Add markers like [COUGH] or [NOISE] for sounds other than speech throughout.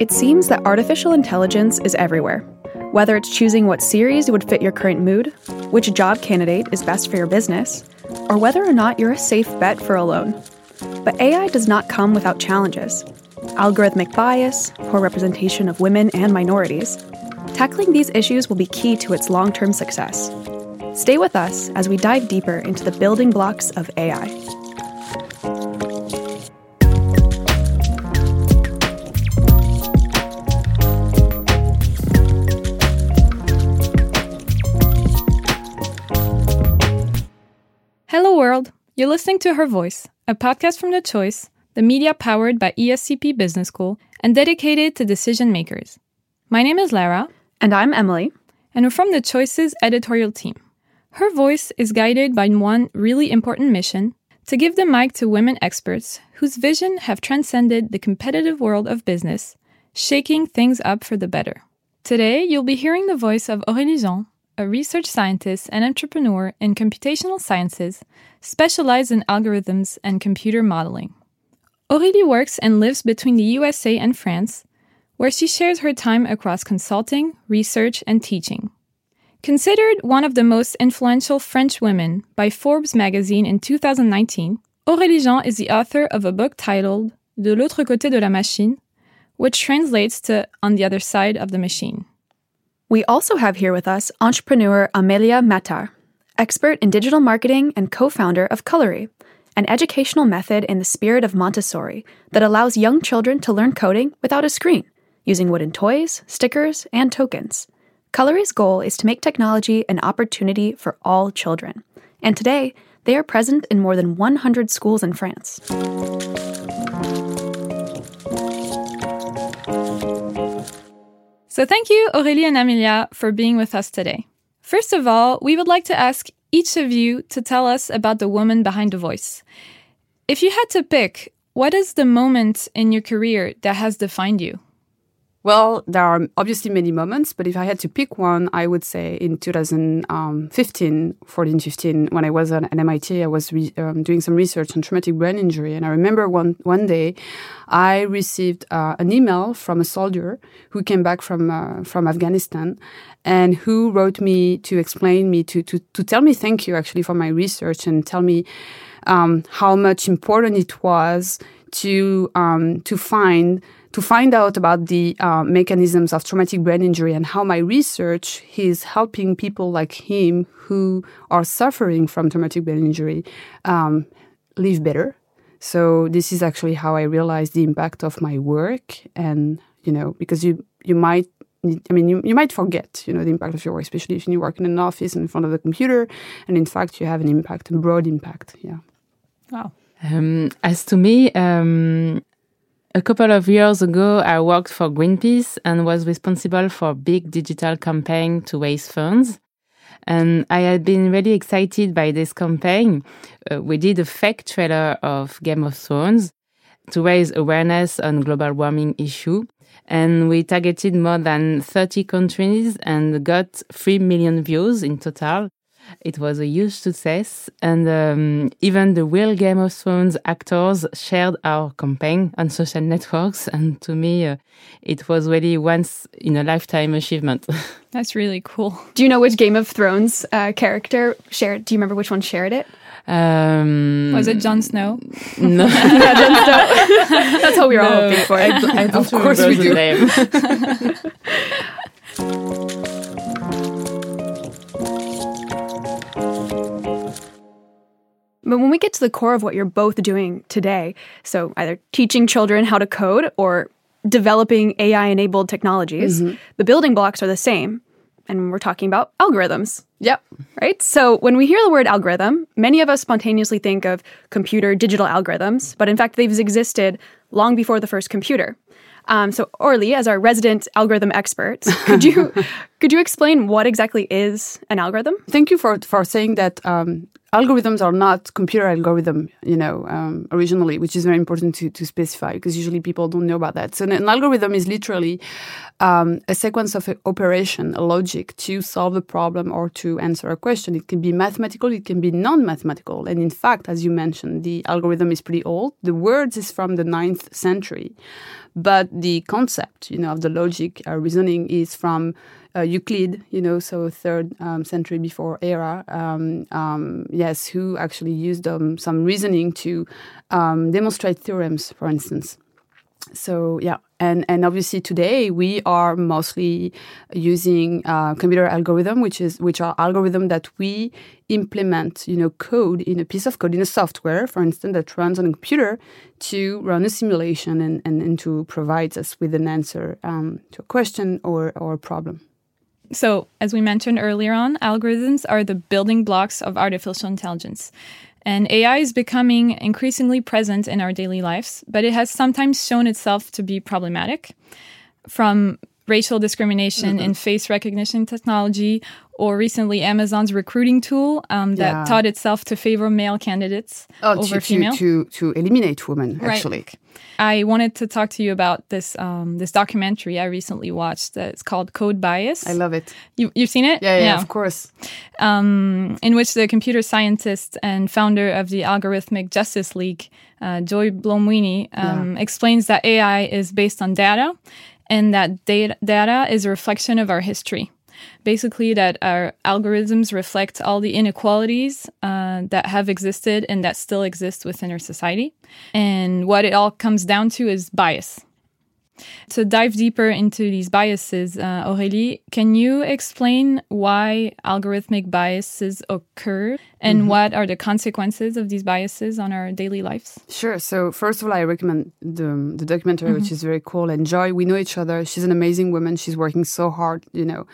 It seems that artificial intelligence is everywhere. Whether it's choosing what series would fit your current mood, which job candidate is best for your business, or whether or not you're a safe bet for a loan. But AI does not come without challenges. Algorithmic bias, poor representation of women and minorities. Tackling these issues will be key to its long term success. Stay with us as we dive deeper into the building blocks of AI. You're listening to Her Voice, a podcast from The Choice, the media powered by ESCP Business School and dedicated to decision makers. My name is Lara. And I'm Emily. And we're from The Choice's editorial team. Her Voice is guided by one really important mission to give the mic to women experts whose vision have transcended the competitive world of business, shaking things up for the better. Today, you'll be hearing the voice of Aurélie Jean, a research scientist and entrepreneur in computational sciences, specialized in algorithms and computer modeling. Aurélie works and lives between the USA and France, where she shares her time across consulting, research, and teaching. Considered one of the most influential French women by Forbes magazine in 2019, Aurélie Jean is the author of a book titled De l'autre côté de la machine, which translates to On the Other Side of the Machine. We also have here with us entrepreneur Amelia Matar, expert in digital marketing and co founder of Colori, an educational method in the spirit of Montessori that allows young children to learn coding without a screen, using wooden toys, stickers, and tokens. Colori's goal is to make technology an opportunity for all children. And today, they are present in more than 100 schools in France. So, thank you, Aurélie and Amelia, for being with us today. First of all, we would like to ask each of you to tell us about the woman behind the voice. If you had to pick, what is the moment in your career that has defined you? Well, there are obviously many moments, but if I had to pick one, I would say in 2015, 14, 15, when I was at MIT, I was um, doing some research on traumatic brain injury. And I remember one, one day I received uh, an email from a soldier who came back from, uh, from Afghanistan and who wrote me to explain me, to, to, to tell me thank you actually for my research and tell me um, how much important it was to, um, to find to find out about the uh, mechanisms of traumatic brain injury and how my research is helping people like him who are suffering from traumatic brain injury um, live better. So this is actually how I realized the impact of my work, and you know, because you you might I mean, you, you might forget, you know, the impact of your work, especially if you work in an office in front of the computer, and in fact, you have an impact, a broad impact. Yeah. Wow. Um, as to me, um, a couple of years ago, I worked for Greenpeace and was responsible for a big digital campaign to raise funds. And I had been really excited by this campaign. Uh, we did a fake trailer of Game of Thrones to raise awareness on global warming issue. And we targeted more than 30 countries and got 3 million views in total. It was a huge success, and um, even the real Game of Thrones actors shared our campaign on social networks. And to me, uh, it was really once in a lifetime achievement. [LAUGHS] That's really cool. Do you know which Game of Thrones uh, character shared? Do you remember which one shared it? Um, was it Jon Snow? [LAUGHS] No, [LAUGHS] yeah, Jon Snow. That's what we were no, all hoping for. I, I of course we do. But when we get to the core of what you're both doing today, so either teaching children how to code or developing AI enabled technologies, mm-hmm. the building blocks are the same. And we're talking about algorithms. Yep. Right? So when we hear the word algorithm, many of us spontaneously think of computer digital algorithms, but in fact, they've existed long before the first computer. Um, so Aurélie, as our resident algorithm expert, could you [LAUGHS] could you explain what exactly is an algorithm? Thank you for for saying that um, algorithms are not computer algorithm, you know, um, originally, which is very important to, to specify because usually people don't know about that. So an algorithm is literally um, a sequence of operation, a logic to solve a problem or to answer a question. It can be mathematical, it can be non-mathematical. And in fact, as you mentioned, the algorithm is pretty old. The words is from the ninth century, but the concept, you know, of the logic uh, reasoning is from uh, Euclid, you know, so third um, century before era, um, um, yes, who actually used um, some reasoning to um, demonstrate theorems, for instance. So yeah, and and obviously today we are mostly using uh, computer algorithm, which is which are algorithm that we implement, you know, code in a piece of code in a software, for instance, that runs on a computer to run a simulation and and, and to provide us with an answer um, to a question or or a problem. So, as we mentioned earlier on, algorithms are the building blocks of artificial intelligence. And AI is becoming increasingly present in our daily lives, but it has sometimes shown itself to be problematic. From racial discrimination mm-hmm. in face recognition technology, or recently Amazon's recruiting tool um, that yeah. taught itself to favor male candidates oh, over to, female. To, to, to eliminate women, actually. Right. I wanted to talk to you about this um, this documentary I recently watched. it's called Coded Bias. I love it. You you've seen it? Yeah, yeah, yeah. of course. Um, in which the computer scientist and founder of the Algorithmic Justice League, uh, Joy Buolamwini, um, yeah. explains that AI is based on data, and that data, data is a reflection of our history basically that our algorithms reflect all the inequalities uh, that have existed and that still exist within our society. And what it all comes down to is bias. To dive deeper into these biases, uh, Aurélie, can you explain why algorithmic biases occur and mm-hmm. what are the consequences of these biases on our daily lives? Sure. So, first of all, I recommend the, the documentary, mm-hmm. which is very cool. And Joy, we know each other. She's an amazing woman. She's working so hard, you know,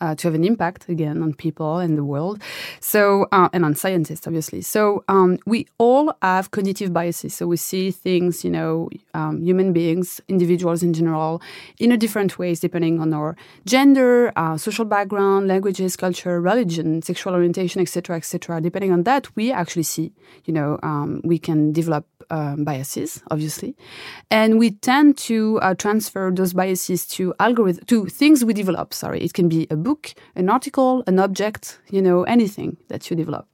uh, to have an impact again on people and the world. So, uh, and on scientists, obviously. So, um, we all have cognitive biases. So, we see things, you know, um, human beings, individuals in general, in a different ways depending on our gender, uh, social background, languages, culture, religion, sexual orientation, etc., etc depending on that, we actually see, you know, um, we can develop um, biases, obviously, and we tend to uh, transfer those biases to algorithm to things we develop. Sorry, it can be a book, an article, an object, you know, anything that you develop,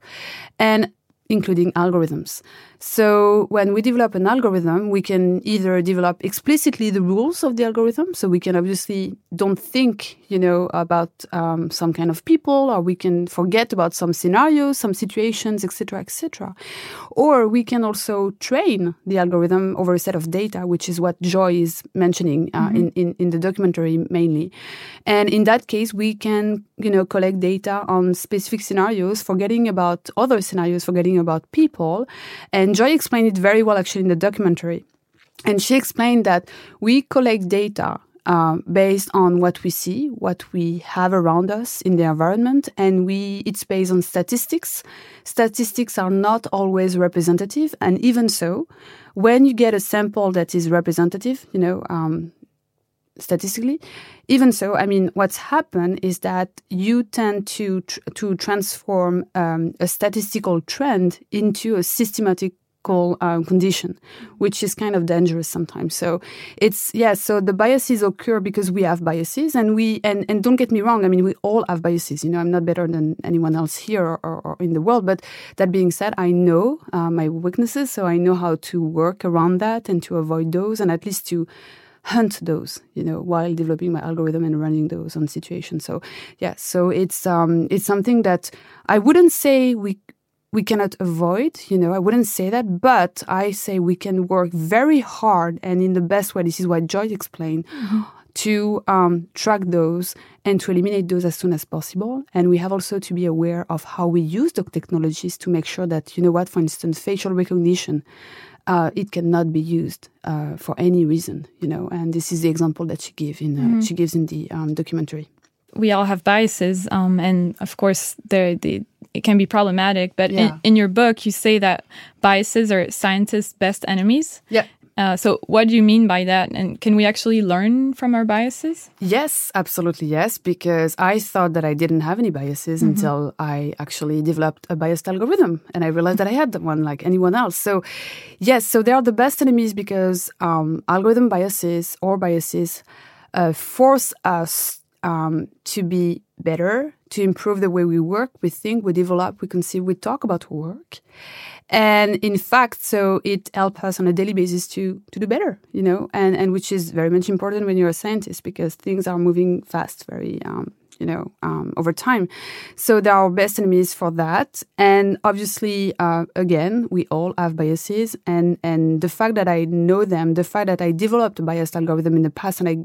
and including algorithms. So when we develop an algorithm, we can either develop explicitly the rules of the algorithm. So we can obviously don't think, you know, about um, some kind of people, or we can forget about some scenarios, some situations, etc., etc. Or we can also train the algorithm over a set of data, which is what Joy is mentioning uh, mm-hmm. in, in in the documentary mainly. And in that case, we can, you know, collect data on specific scenarios, forgetting about other scenarios, forgetting about people, and and Joy explained it very well actually in the documentary. And she explained that we collect data uh, based on what we see, what we have around us in the environment, and we it's based on statistics. Statistics are not always representative, and even so, when you get a sample that is representative, you know, um, statistically, even so, I mean, what's happened is that you tend to tr to transform um, a statistical trend into a systematic um, condition, which is kind of dangerous sometimes. So it's yeah. So the biases occur because we have biases, and we and and don't get me wrong. I mean, we all have biases. You know, I'm not better than anyone else here or, or, or in the world. But that being said, I know uh, my weaknesses, so I know how to work around that and to avoid those, and at least to hunt those, you know, while developing my algorithm and running those on situations. So yeah, so it's um it's something that I wouldn't say we we cannot avoid, you know, I wouldn't say that, but I say we can work very hard and in the best way. This is what Joy explained. [GASPS] To um, track those and to eliminate those as soon as possible. And we have also to be aware of how we use the technologies to make sure that, you know what, for instance, facial recognition, uh, it cannot be used uh, for any reason, you know. And this is the example that she gives in uh, mm-hmm. she gives in the um, documentary. We all have biases, um, and of course, the it can be problematic. But yeah. in, in, your book, you say that biases are scientists' best enemies. Yeah. Uh, so, what do you mean by that? And can we actually learn from our biases? Yes, absolutely yes, because I thought that I didn't have any biases mm-hmm. until I actually developed a biased algorithm and I realized that I had one like anyone else. So, yes, so they are the best enemies because um, algorithm biases or biases uh, force us um, to be better, to improve the way we work, we think, we develop, we conceive, we talk about work. And in fact, so it helps us on a daily basis to to do better, you know, and, and which is very much important when you're a scientist because things are moving fast, very um, you know, um, over time. So they are our best enemies for that. And obviously, uh, again, we all have biases, and and the fact that I know them, the fact that I developed a biased algorithm in the past, and I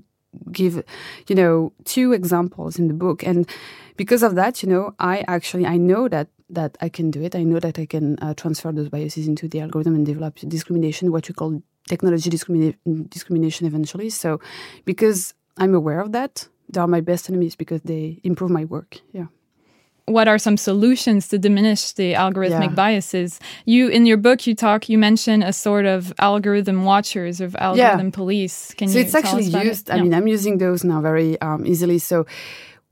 give, you know, two examples in the book, and because of that, you know, I actually I know that that I can do it. I know that I can uh, transfer those biases into the algorithm and develop discrimination, what you call technology discrimina- discrimination eventually. So, because I'm aware of that, they are my best enemies because they improve my work. Yeah what are some solutions to diminish the algorithmic yeah. biases you in your book you talk you mention a sort of algorithm watchers of algorithm yeah. police can so you it's actually used it? i yeah. mean i'm using those now very um, easily so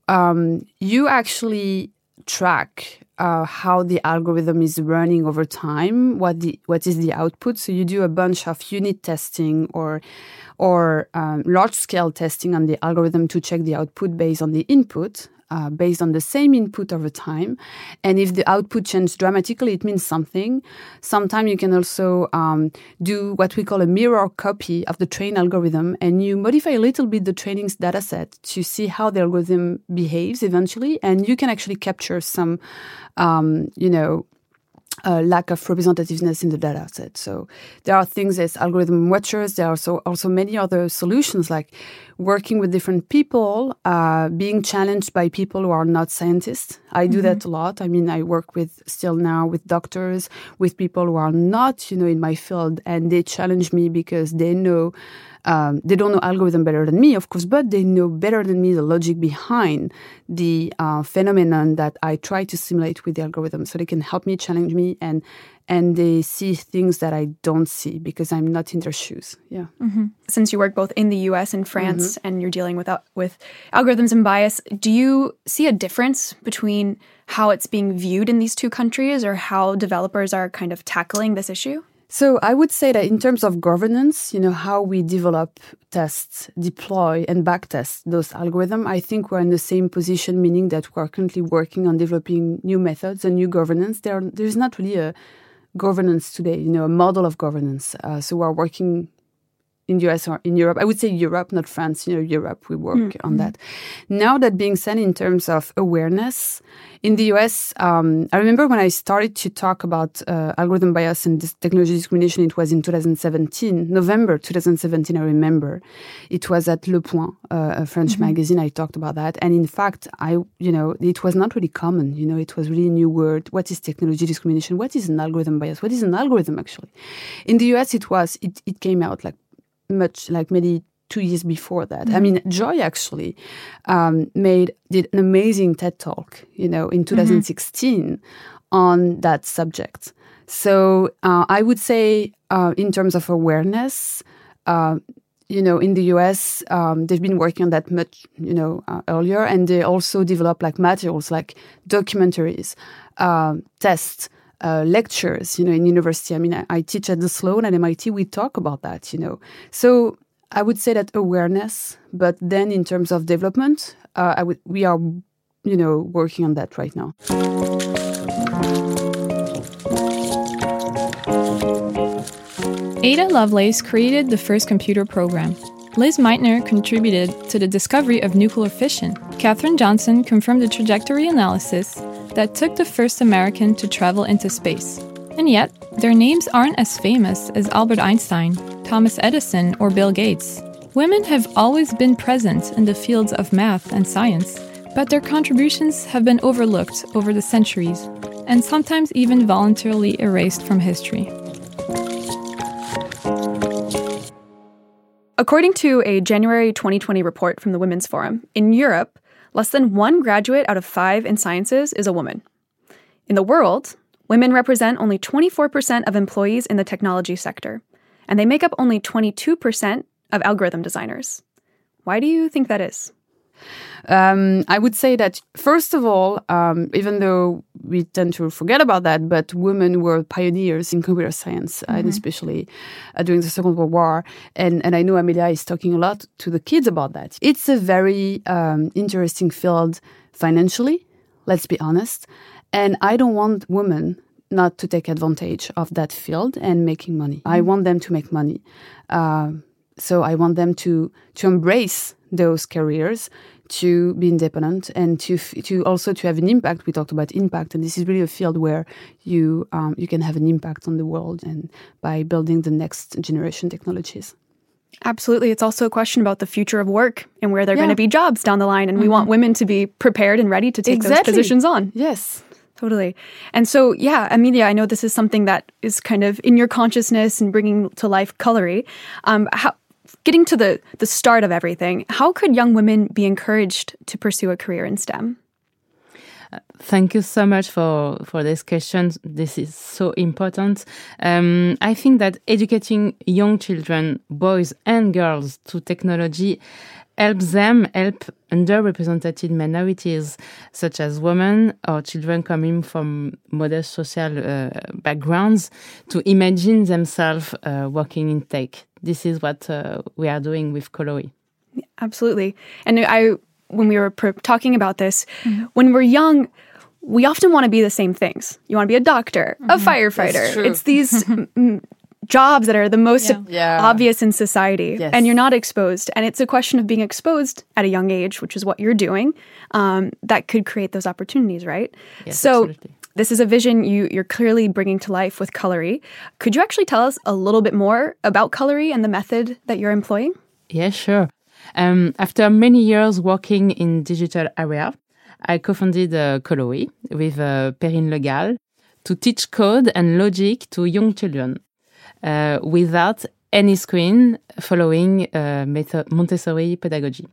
um, you actually track uh, how the algorithm is running over time, what the what is the output. So you do a bunch of unit testing or or um, large scale testing on the algorithm to check the output based on the input, uh, based on the same input over time. And if the output changes dramatically, it means something. Sometimes you can also um, do what we call a mirror copy of the train algorithm, and you modify a little bit the training's data set to see how the algorithm behaves eventually. And you can actually capture some, um, you know, uh, lack of representativeness in the data set. So there are things as algorithm watchers. There are also, also many other solutions like working with different people, uh, being challenged by people who are not scientists. I do mm-hmm. that a lot. I mean, I work with still now with doctors, with people who are not, you know, in my field, and they challenge me because they know um, they don't know algorithm better than me, of course, but they know better than me the logic behind the uh, phenomenon that I try to simulate with the algorithm. So they can help me, challenge me, and and they see things that I don't see because I'm not in their shoes. Yeah. Mm-hmm. Since you work both in the U.S. and France, mm-hmm. and you're dealing with uh, with algorithms and bias, do you see a difference between how it's being viewed in these two countries, or how developers are kind of tackling this issue? So I would say that in terms of governance, you know, how we develop, test, deploy, and backtest those algorithms, I think we're in the same position, meaning that we're currently working on developing new methods and new governance. There, there's not really a governance today, you know, a model of governance. Uh, so we're working in the US or in Europe. I would say Europe, not France. You know, Europe, we work mm-hmm. on that. Now, that being said, in terms of awareness, in the US, um, I remember when I started to talk about uh, algorithm bias and technology discrimination, it was in 2017, November 2017, I remember. It was at Le Point, uh, a French mm-hmm. magazine. I talked about that. And in fact, I, you know, it was not really common. You know, it was really a new word. What is technology discrimination? What is an algorithm bias? What is an algorithm actually? In the US, it was, it, it came out like much like maybe two years before that. Mm-hmm. I mean, Joy actually um, made did an amazing TED talk, you know, in 2016 mm-hmm. on that subject. So uh, I would say, uh, in terms of awareness, uh, you know, in the US, um, they've been working on that much, you know, uh, earlier, and they also develop like materials like documentaries, um, tests uh, lectures, you know, in university. I mean, I, I, teach at the Sloan at MIT. We talk about that, you know. So I would say that awareness, but then in terms of development, uh, I would we are, you know, working on that right now. Ada Lovelace created the first computer program. Lise Meitner contributed to the discovery of nuclear fission. Katherine Johnson confirmed the trajectory analysis that took the first American to travel into space. And yet, their names aren't as famous as Albert Einstein, Thomas Edison, or Bill Gates. Women have always been present in the fields of math and science, but their contributions have been overlooked over the centuries, and sometimes even voluntarily erased from history. According to a January 2020 report from the Women's Forum, in Europe, less than one graduate out of five in sciences is a woman. In the world, women represent only 24% of employees in the technology sector, and they make up only 22% of algorithm designers. Why do you think that is? Um, I would say that first of all, um, even though we tend to forget about that, but women were pioneers in computer science, mm-hmm. and especially uh, during the Second World War. And and I know Amelia is talking a lot to the kids about that. It's a very um, interesting field financially. Let's be honest. And I don't want women not to take advantage of that field and making money. Mm-hmm. I want them to make money. Uh, so I want them to to embrace those careers to be independent and to to also to have an impact. We talked about impact, and this is really a field where you um, you can have an impact on the world and by building the next generation technologies. Absolutely. It's also a question about the future of work and where there are yeah. going to be jobs down the line. And mm-hmm. we want women to be prepared and ready to take exactly. those positions on. Yes. Totally. And so, yeah, Amelia, I know this is something that is kind of in your consciousness and bringing to life Colori. Um, how, getting to the, the start of everything, how could young women be encouraged to pursue a career in STEM? Thank you so much for, for this question. This is so important. Um, I think that educating young children, boys and girls, to technology helps them help underrepresented minorities such as women or children coming from modest social uh, backgrounds to imagine themselves uh, working in tech. This is what uh, we are doing with Colori. Absolutely. And I when we were talking about this, mm-hmm. when we're young, we often want to be the same things. You want to be a doctor, mm-hmm. a firefighter. It's these [LAUGHS] jobs that are the most yeah. Yeah. obvious in society yes. and you're not exposed and it's a question of being exposed at a young age which is what you're doing um, that could create those opportunities right yes, so absolutely. this is a vision you, you're clearly bringing to life with Colori. Could you actually tell us a little bit more about Colori and the method that you're employing? Yeah, sure. Um, after many years working in digital area, I co-founded uh, with uh, Perrine Legal to teach code and logic to young children uh, without any screen following uh, Montessori pedagogy.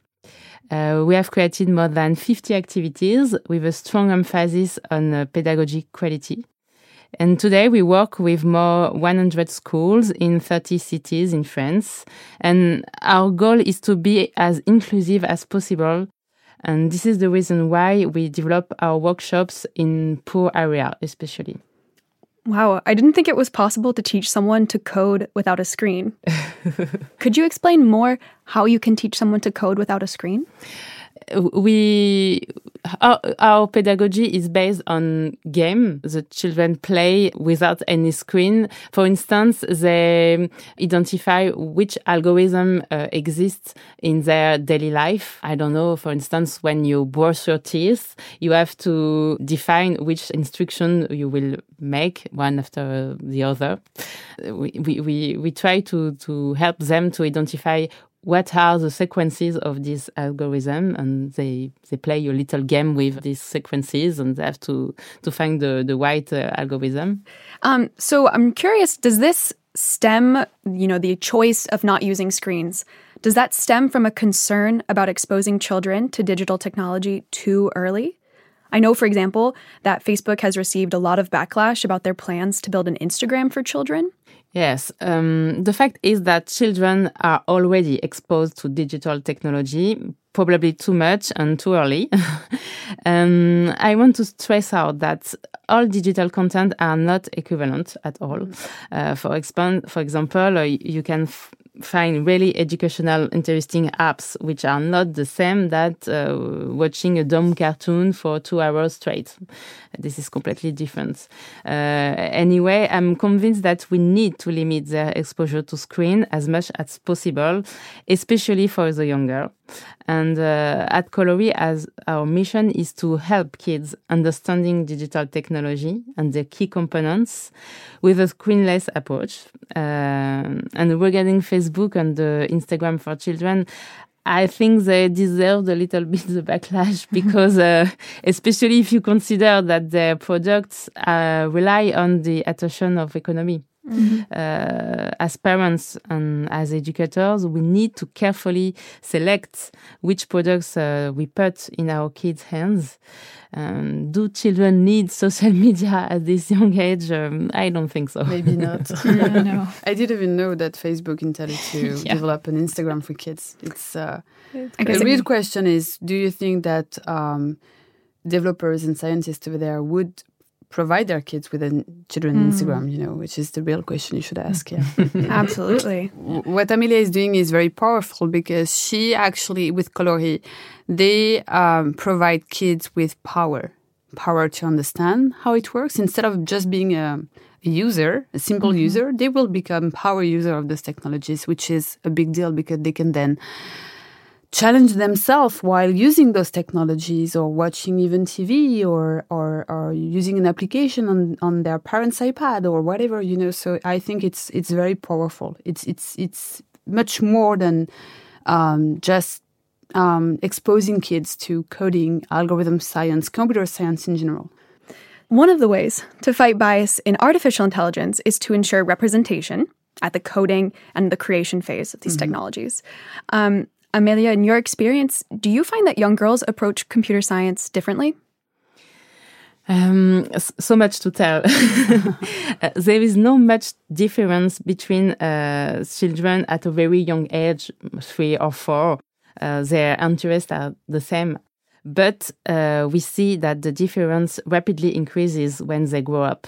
Uh, we have created more than 50 activities with a strong emphasis on uh, pedagogy quality. And today we work with more 100 schools in 30 cities in France. And our goal is to be as inclusive as possible. And this is the reason why we develop our workshops in poor area, especially. Wow, I didn't think it was possible to teach someone to code without a screen. [LAUGHS] Could you explain more how you can teach someone to code without a screen? We our, our, pedagogy is based on game. The children play without any screen. For instance they identify which algorithm uh, exists in their daily life. I don't know for instance when you brush your teeth you have to define which instruction you will make one after the other. We we we, we try to to help them to identify what are the sequences of this algorithm? And they they play a little game with these sequences and they have to to find the the right uh, algorithm. Um, so i'm curious does this stem you know the choice of not using screens does that stem from a concern about exposing children to digital technology too early? I know, for example, that Facebook has received a lot of backlash about their plans to build an Instagram for children. Yes, um, the fact is that children are already exposed to digital technology, probably too much and too early. [LAUGHS] um, I want to stress out that all digital content are not equivalent at all. Uh, for, exp- for example, uh, you can find really educational, interesting apps, which are not the same that uh, watching a dumb cartoon for two hours straight. This is completely different. Uh, anyway, I'm convinced that we need to limit their exposure to screen as much as possible, especially for the younger. And uh, at Colori, as our mission is to help kids understanding digital technology and the key components with a screenless approach. Uh, and regarding Facebook and uh, Instagram for children, I think they deserved a little [LAUGHS] bit the backlash [LAUGHS] because, uh, especially if you consider that their products uh, rely on the attention of economy. Mm-hmm. Uh, as parents and as educators, we need to carefully select which products uh, we put in our kids' hands. Um, do children need [LAUGHS] social media at this young age? Um, I don't think so. Maybe [LAUGHS] not. [LAUGHS] yeah, no. I didn't even know that Facebook intended to yeah. develop an Instagram for kids. It's uh, the real question is: Do you think that um, developers and scientists over there would provide their kids with a children mm. Instagram, you know, which is the real question you should ask. Yeah. [LAUGHS] Absolutely. What Amelia is doing is very powerful because she actually, with Coloris, they um, provide kids with power, power to understand how it works. Instead of just being a, a user, a simple mm -hmm. user, they will become power user of those technologies, which is a big deal because they can then challenge themselves while using those technologies or watching even TV or, or, or using an application on, on their parents' iPad or whatever, you know. So I think it's, it's very powerful. It's, it's, it's much more than um, just um, exposing kids to coding, algorithm science, computer science in general. One of the ways to fight bias in artificial intelligence is to ensure representation at the coding and the creation phase of these mm-hmm. technologies. Um, Amelia, in your experience, do you find that young girls approach computer science differently? Um, so much to tell. [LAUGHS] uh, there is no much difference between uh, children at a very young age, three or four. Uh, their interests are the same. But uh, we see that the difference rapidly increases when they grow up.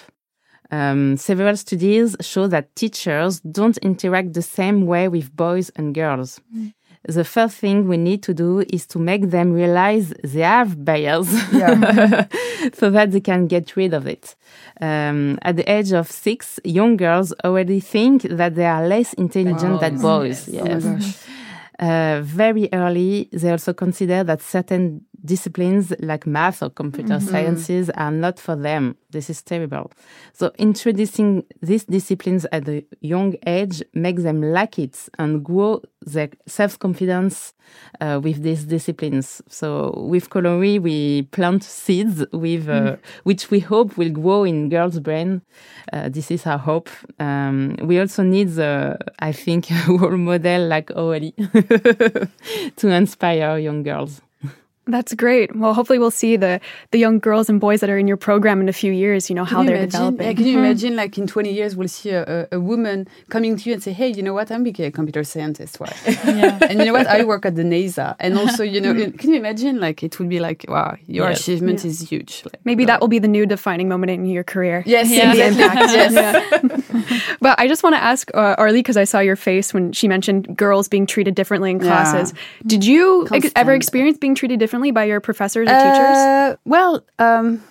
Um, several studies show that teachers don't interact the same way with boys and girls. Mm the first thing we need to do is to make them realize they have bias yeah. [LAUGHS] so that they can get rid of it. Um, at the age of six, young girls already think that they are less intelligent wow. than boys. Yes. yes. Oh uh, very early, they also consider that certain disciplines like math or computer mm-hmm. sciences are not for them. This is terrible. So introducing these disciplines at a young age makes them like it and grow their self-confidence uh, with these disciplines. So with Coloris, we plant seeds with uh, mm. which we hope will grow in girls' brain. Uh, this is our hope. Um, we also need, the, I think, a [LAUGHS] role model like Aurélie [LAUGHS] to inspire young girls. That's great. Well, hopefully we'll see the the young girls and boys that are in your program in a few years. You know can how you they're imagine, developing. Yeah, can you imagine, like in twenty years, we'll see a, a, a, woman coming to you and say, "Hey, you know what? I'm becoming a computer scientist. Why? [LAUGHS] Yeah. and you know what? I work at the NASA, and [LAUGHS] also, you know, can you imagine? Like it would be like, wow, your yes. achievement yeah. is huge. Like, Maybe that will be the new defining moment in your career. Yes, yeah. the impact. yes. [LAUGHS] but I just want to ask uh, Aurélie because I saw your face when she mentioned girls being treated differently in classes. Did you ex- ever experience being treated differently by your professors or teachers? Uh, well, um,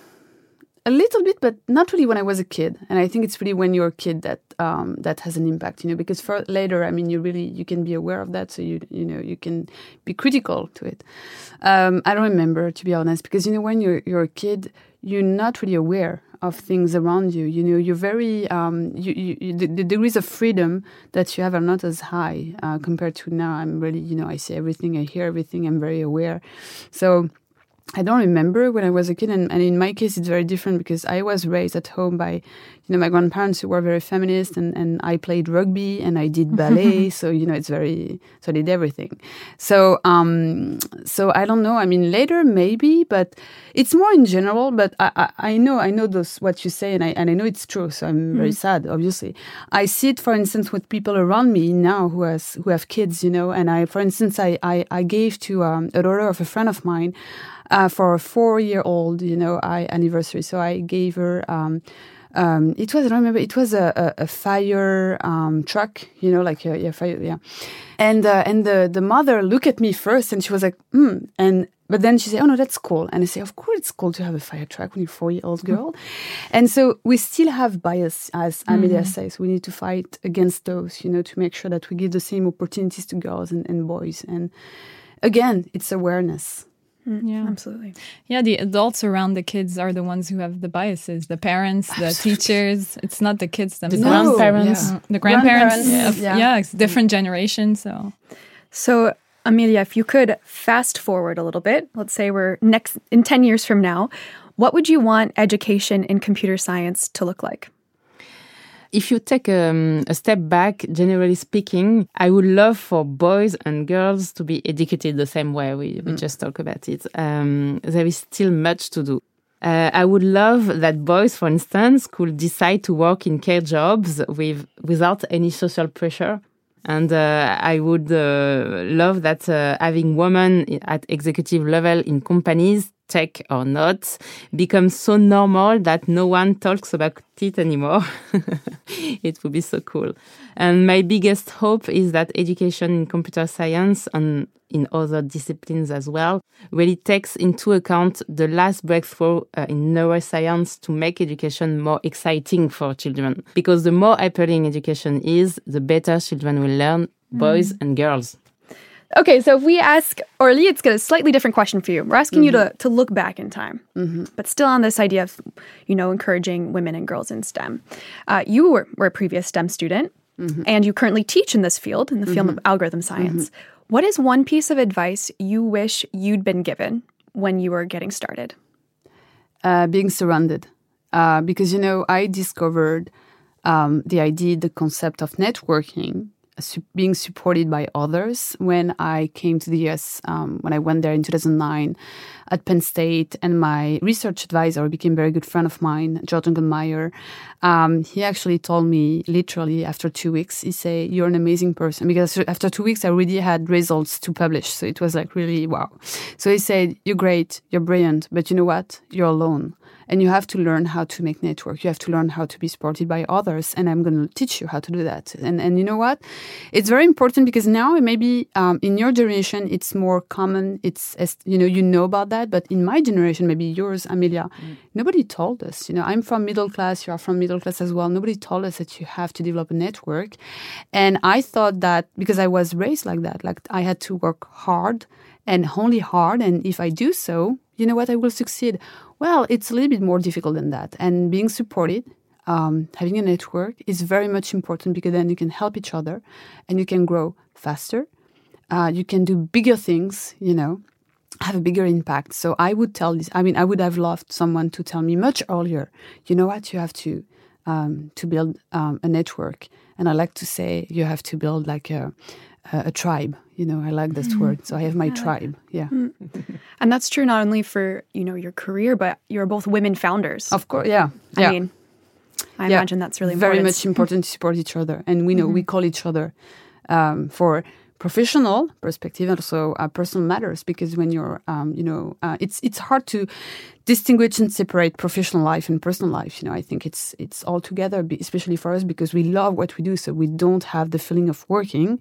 a little bit, but not really when I was a kid. And I think it's really when you're a kid that um, that has an impact, you know. Because for later, I mean, you really you can be aware of that, so you you know you can be critical to it. Um, I don't remember to be honest, because you know when you're you're a kid, you're not really aware of things around you. You know, you're very um, you, you, you, the, the, degrees of freedom that you have are not as high uh, compared to now. I'm really you know I see everything, I hear everything, I'm very aware. So I don't remember when I was a kid, and, and, in my case, it's very different because I was raised at home by, you know, my grandparents who were very feminist, and, and I played rugby and I did ballet, [LAUGHS] so you know, it's very, so I did everything. So, um, so I don't know. I mean, later maybe, but it's more in general. But I, I, I know, I know those what you say, and I and I know it's true. So I'm very mm. sad, obviously. I see it, for instance, with people around me now who has who have kids, you know, and I, for instance, I I, I gave to um, a daughter of a friend of mine uh, for a four-year-old, you know, I anniversary. So I gave her. Um, um, it was I don't remember. It was a, a, a fire um, truck, you know, like a, yeah, fire, yeah. And uh, and the the mother looked at me first, and she was like, hmm. And but then she said, "Oh no, that's cool." And I say, "Of course, it's cool to have a fire truck when you're a four-year-old mm-hmm. girl." And so we still have bias, as Amelia mm-hmm. says. We need to fight against those, you know, to make sure that we give the same opportunities to girls and, and boys. And again, it's awareness. Mm, yeah, absolutely. Yeah, the adults around the kids are the ones who have the biases. The parents, absolutely. the teachers. It's not the kids themselves. The grandparents. Yeah. The grandparents. grandparents yeah. yeah, it's different generations. So, so Amelia, if you could fast forward a little bit, let's say we're next in ten years from now, what would you want education in computer science to look like? If you take um, a step back, generally speaking, I would love for boys and girls to be educated the same way. We, we mm. just talk about it. Um, there is still much to do. Uh, I would love that boys, for instance, could decide to work in care jobs with without any social pressure. And uh, I would uh, love that uh, having women at executive level in companies, tech or not, becomes so normal that no one talks about it anymore. [LAUGHS] it would be so cool. And my biggest hope is that education in computer science and in other disciplines as well really takes into account the last breakthrough uh, in neuroscience to make education more exciting for children. Because the more appealing education is, the better children will learn, boys mm. and girls. Okay, so if we ask Aurélie, it's got a slightly different question for you. We're asking mm-hmm. you to, mm-hmm. to look back in time, mm-hmm. but still on this idea of, you know, encouraging women and girls in STEM. Uh, you were, were, a previous STEM student, mm-hmm. and you currently teach in this field, in the field of mm-hmm. algorithm science. Mm-hmm. What is one piece of advice you wish you'd been given when you were getting started? Uh, being surrounded. Uh, because, you know, I discovered um, the idea, the concept of networking being supported by others when I came to the US, um, when I went there in 2009 at Penn State, and my research advisor became a very good friend of mine, George Ungermeyer. Um, he actually told me literally after two weeks, he said, You're an amazing person. Because after two weeks, I already had results to publish. So it was like really wow. So he said, You're great, you're brilliant, but you know what? You're alone and you have to learn how to make network. You have to learn how to be supported by others. And i'm going to teach you how to do that. And and you know what? It's very important because now maybe um, in your generation it's more common. It's as you know you know about that. But in my generation maybe yours amelia mm. nobody told us. You know i'm from middle class. You are from middle class as well. Nobody told us that you have to develop a network. And i thought that because i was raised like that like i had to work hard and only hard. And if i do so you know what? I will succeed well, it's a little bit more difficult than that. And being supported, um, having a network is very much important because then you can help each other and you can grow faster. Uh, you can do bigger things, you know, have a bigger impact. So I would tell this, I mean, I would have loved someone to tell me much earlier, you know what, you have to, um, to build um, a network. And I like to say you have to build like a, a, a tribe. You know, I like this mm. word. So I have my [LAUGHS] yeah. tribe. Yeah. Mm. and that's true not only for, you know, your career, but you're both women founders. Of course. Yeah. I yeah. mean, I yeah. imagine that's really important. Very much important to support each other. And we know mm-hmm. we call each other um, for professional perspective and also uh, personal matters because when you're um, you know uh, it's it's hard to distinguish and separate professional life and personal life you know. I think it's it's all together especially for us because we love what we do so we don't have the feeling of working.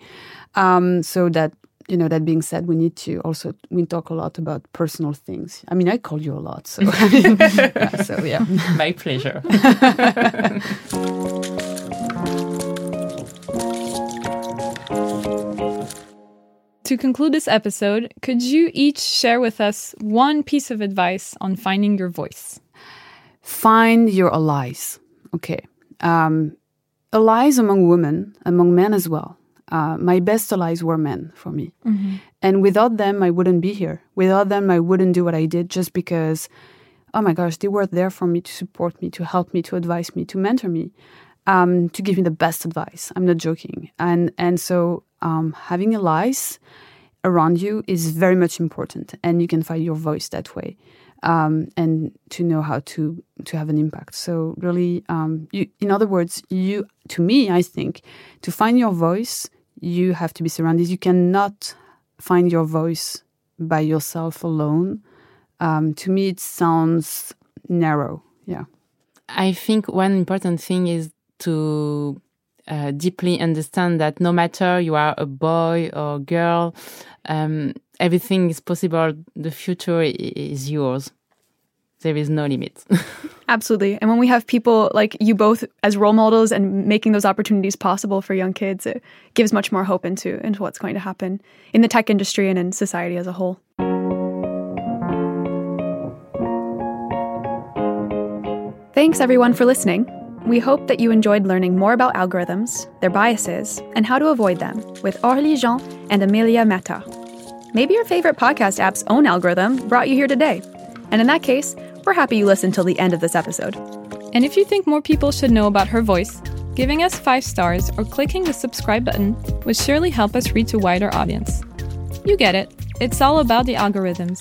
Um, so that you know that being said we need to also we talk a lot about personal things. I mean i call you a lot so [LAUGHS] yeah, so yeah. My pleasure [LAUGHS] to conclude this episode, could you each share with us one piece of advice on finding your voice? Find your allies. Okay. Um, allies among women, among men as well. Uh, my best allies were men for me. Mm-hmm. And without them, I wouldn't be here. Without them, I wouldn't do what I did just because, oh my gosh, they were there for me to support me, to help me, to advise me, to mentor me, um, to give me the best advice. I'm not joking. And, and so um, having allies around you is very much important, and you can find your voice that way, um, and to know how to to have an impact. So really, um, you, in other words, you to me, I think, to find your voice, you have to be surrounded. You cannot find your voice by yourself alone. Um, to me, it sounds narrow. Yeah. I think one important thing is to uh, deeply understand that no matter you are a boy or girl, um, everything is possible. The future is yours. There is no limit. [LAUGHS] Absolutely. And when we have people like you both as role models and making those opportunities possible for young kids, it gives much more hope into, into what's going to happen in the tech industry and in society as a whole. Thanks, everyone, for listening. We hope that you enjoyed learning more about algorithms, their biases, and how to avoid them with Aurélie Jean and Amelia Matar. Maybe your favorite podcast app's own algorithm brought you here today. And in that case, we're happy you listened till the end of this episode. And if you think more people should know about her voice, Giving us five stars or clicking the subscribe button would surely help us reach a wider audience. You get it, it's all about the algorithms.